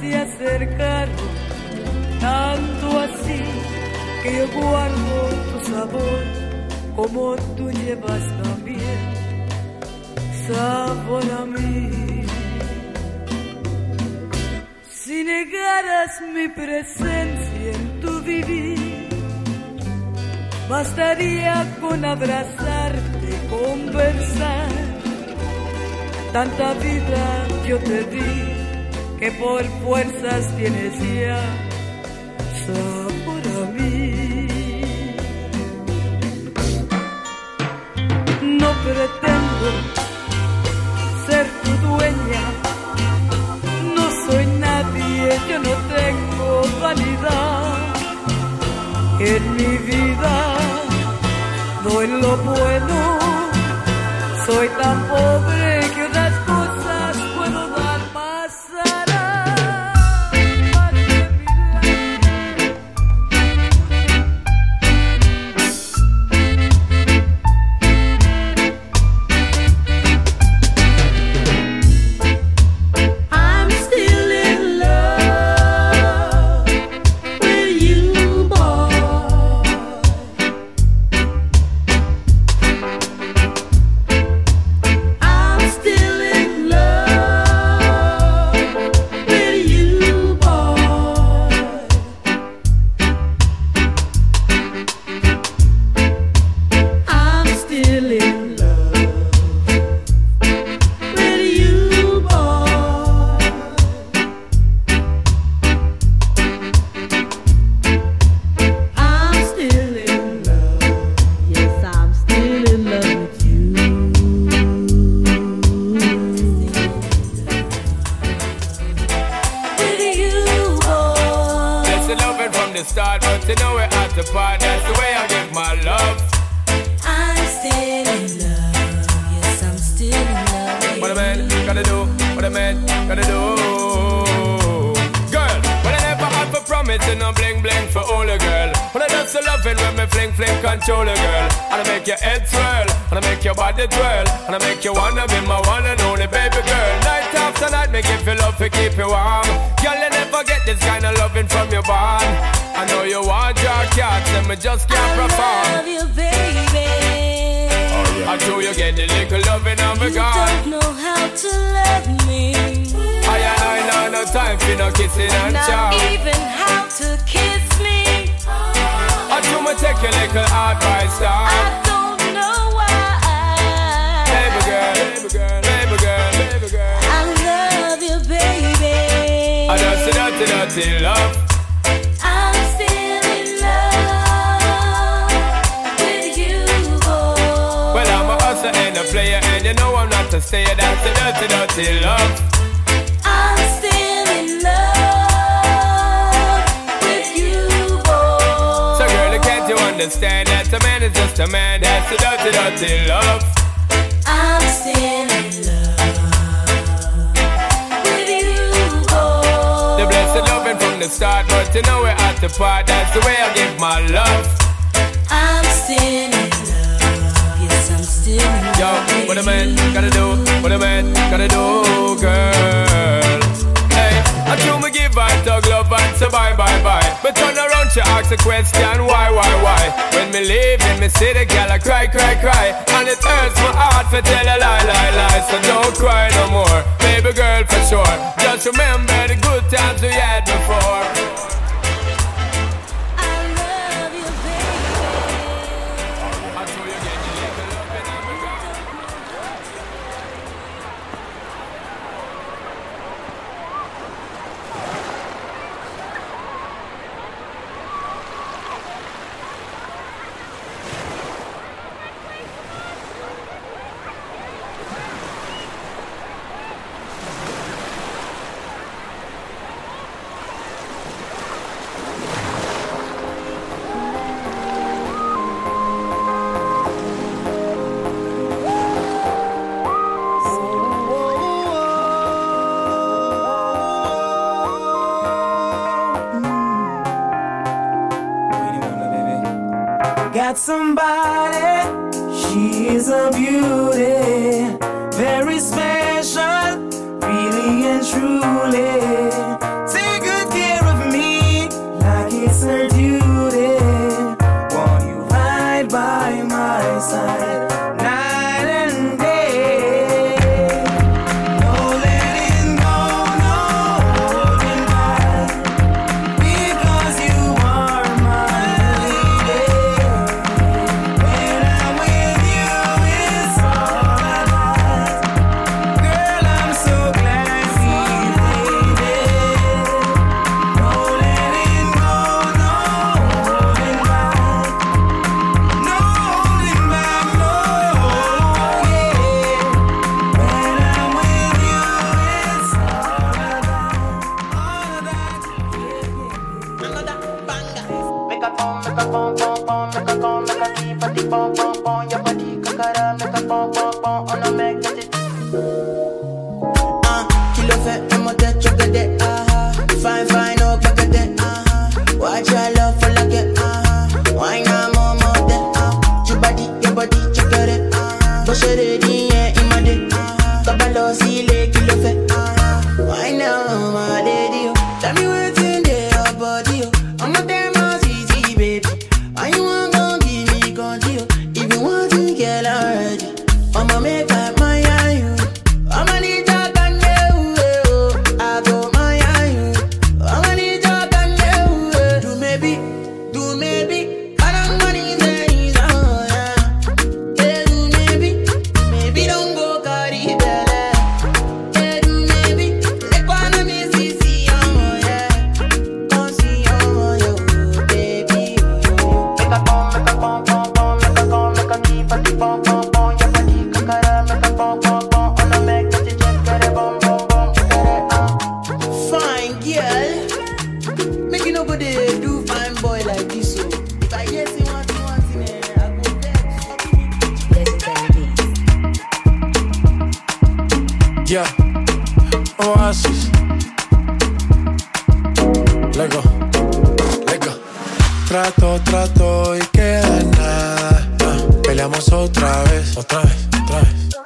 se acercaron, tanto así que yo guardo tu sabor como tú llevas también sabor a mí. Si negaras mi presencia en tu vivir, bastaría con abrazarte, conversar. Tanta vida yo te di que por fuerzas tienes ya sabor a mí. No pretendo ser tu dueña, no soy nadie, yo no tengo vanidad en mi vida, en lo bueno, soy tan pobre start, but you know we're at the part. That's the way I give my love. I'm still in love. Yes, I'm still in love. What a man gotta do, what a man gotta do. Girl, when I never had for promise, no bling bling for all a girl. When I just so loving when me fling fling control a girl. And I make your head swirl, and I make your body twirl, and I make you wanna be my one and only baby girl. Night after night, make you feel love to keep you warm. Girl, you never get this kind of loving from your bond. I know you want your cat, and me just can't perform. I love you, baby. Oh, I know you get the little loving of a You don't know how to love me. I and I know no time for no kissing and Not chow. even how to kiss me. I do me take your little advice, I dog. You know I'm not a stayer. That's a dirty, dirty love. I'm still in love with you, boy. So, girl, can't you understand that a man is just a man? That's a dirty, dirty love. I'm still in love with you, boy. The blessed loving from the start, but you know we're at the part. That's the way I give my love. I'm still Yo, what a man gotta do, what a man gotta do, girl. Hey, I do me give I dog love and say bye, bye, bye. But turn around, she ask a question, why, why, why? When me leave in me city, girl, I cry, cry, cry. And it hurts my heart for tell a lie, lie, lie. So don't cry no more, baby girl, for sure. Just remember the good times we had before. Got somebody, she is a beauty, I'ma make Trato, trato y queda en nada. Ah, peleamos otra vez, otra vez, otra vez.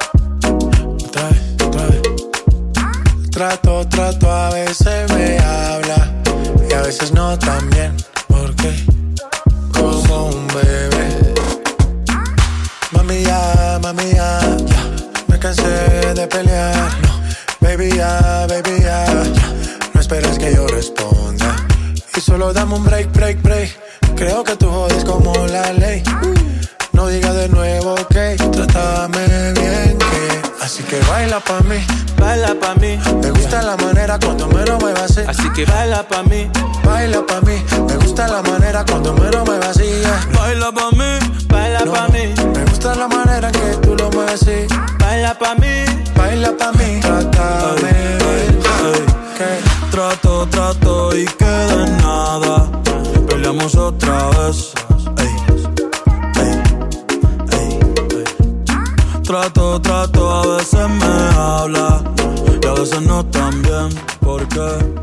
Otra vez, otra vez. Trato, trato, a veces me habla y a veces no también. Porque como un bebé. Mami ya, mami ya, ya. Me cansé de pelear. No, baby ya, baby ya, ya. No esperes que yo responda. Y solo dame un break, break, break. Creo que tú jodes como la ley. No digas de nuevo que trátame bien que. Así que baila pa' mí, Baila pa' mí, me gusta la manera cuando me lo muevas así. así que baila pa' mí, Baila pa' mí, me gusta la manera cuando me lo muevas así. baila pa' mí, baila No, pa' mí, Me gusta la manera que tú lo mueves así. baila pa' mí. Baila pa' mí, trátame bien. Que Trato, trato y nada. Peleamos otra vez. Trato, trato, a veces me habla y a veces no tan bien. Porque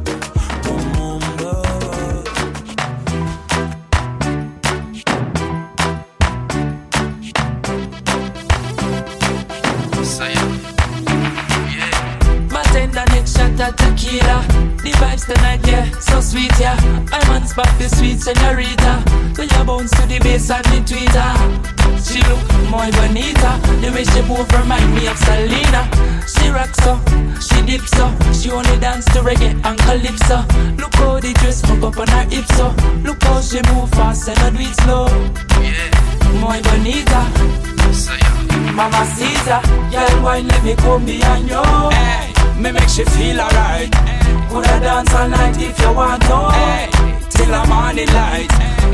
tequila. Vibes tonight, yeah, so sweet, yeah. I'm on spot, the sweet senorita. So you bounce to the bass and the tweeter. She look more bonita. The way she move remind me of Selena. She rocks so, she dips so. She only dance to reggae and calypso. Look how the dress hook up on her hips so. Look how she move fast and I do it slow. Muy bonita. Mama Caesar, girl, wine let me come behind you. Hey, me make she feel alright. Coulda dance all night if you want to. Till the morning light.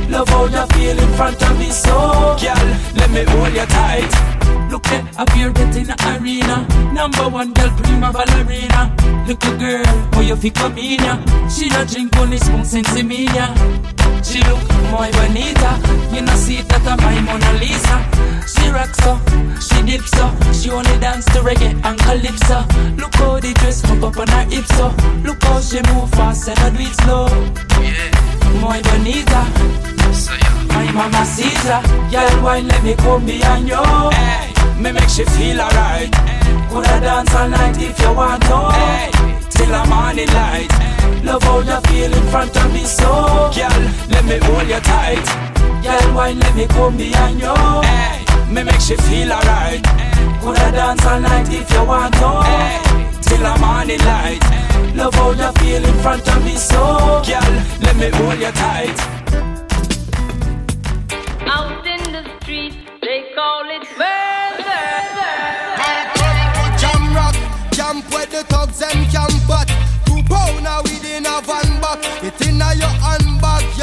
Love how you feel in front of me, so girl, let me hold you tight. Look at up here getting the arena. Number one girl, prima ballerina. Look, Little girl, how you feel come in ya? She don't drink only spoon since me ya. She look muy bonita. You know see that I'm my Mona Lisa. She rocks so, she dips so. She only dance to reggae and calypso. Look how the dress hook up on her hips so. Look how she move fast and I do it slow. Muy bonita. My mama Caesar, girl, wine let me come behind you. Hey, me make she feel alright. Coulda dance all night if you want to. Till the morning light. Love how you feel in front of me, so girl, let me hold you tight. Girl, why let me come behind you? Me make she feel alright. Coulda dance all night if you want to. Till the morning light. Love how you feel in front of me, so girl, let me hold you tight. Out in the street, they call it.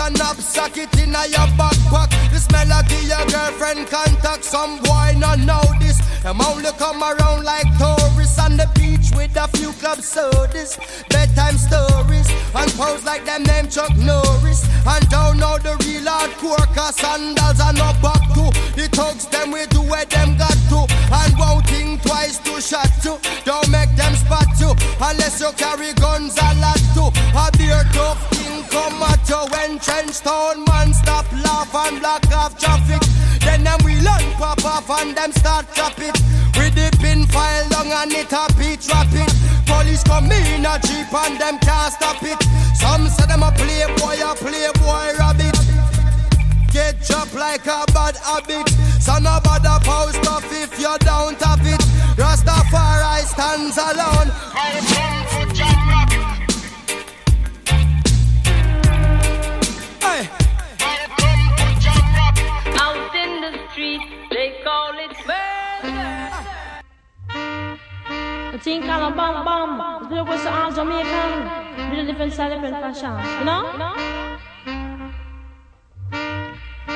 Your knapsack, it inna your backpack. This melody your girlfriend contact. Some boy not know this. Them only come around like tourists on the beach with a few club sodas, bedtime stories, and pose like them name Chuck Norris. And don't know the real hardcore, cause sandals are not back to. The thugs them we do where them got to, and won't think twice to shot to. Don't make them spot you, unless you carry guns a lot to. A beer tough come at you when trench town man stop laugh and block off traffic. Then them we learn pop off and them start chop it. With the pin file long and it a beat rapid. Police come in a jeep and them can't stop it. Some say them a playboy, a playboy rabbit. Get chopped like a bad habit. So no bother post off if you don't have it. Rastafari stands alone. Think I'm a bum bum. Look what's all Jamaican. Little different style, different fashion. You know? You know?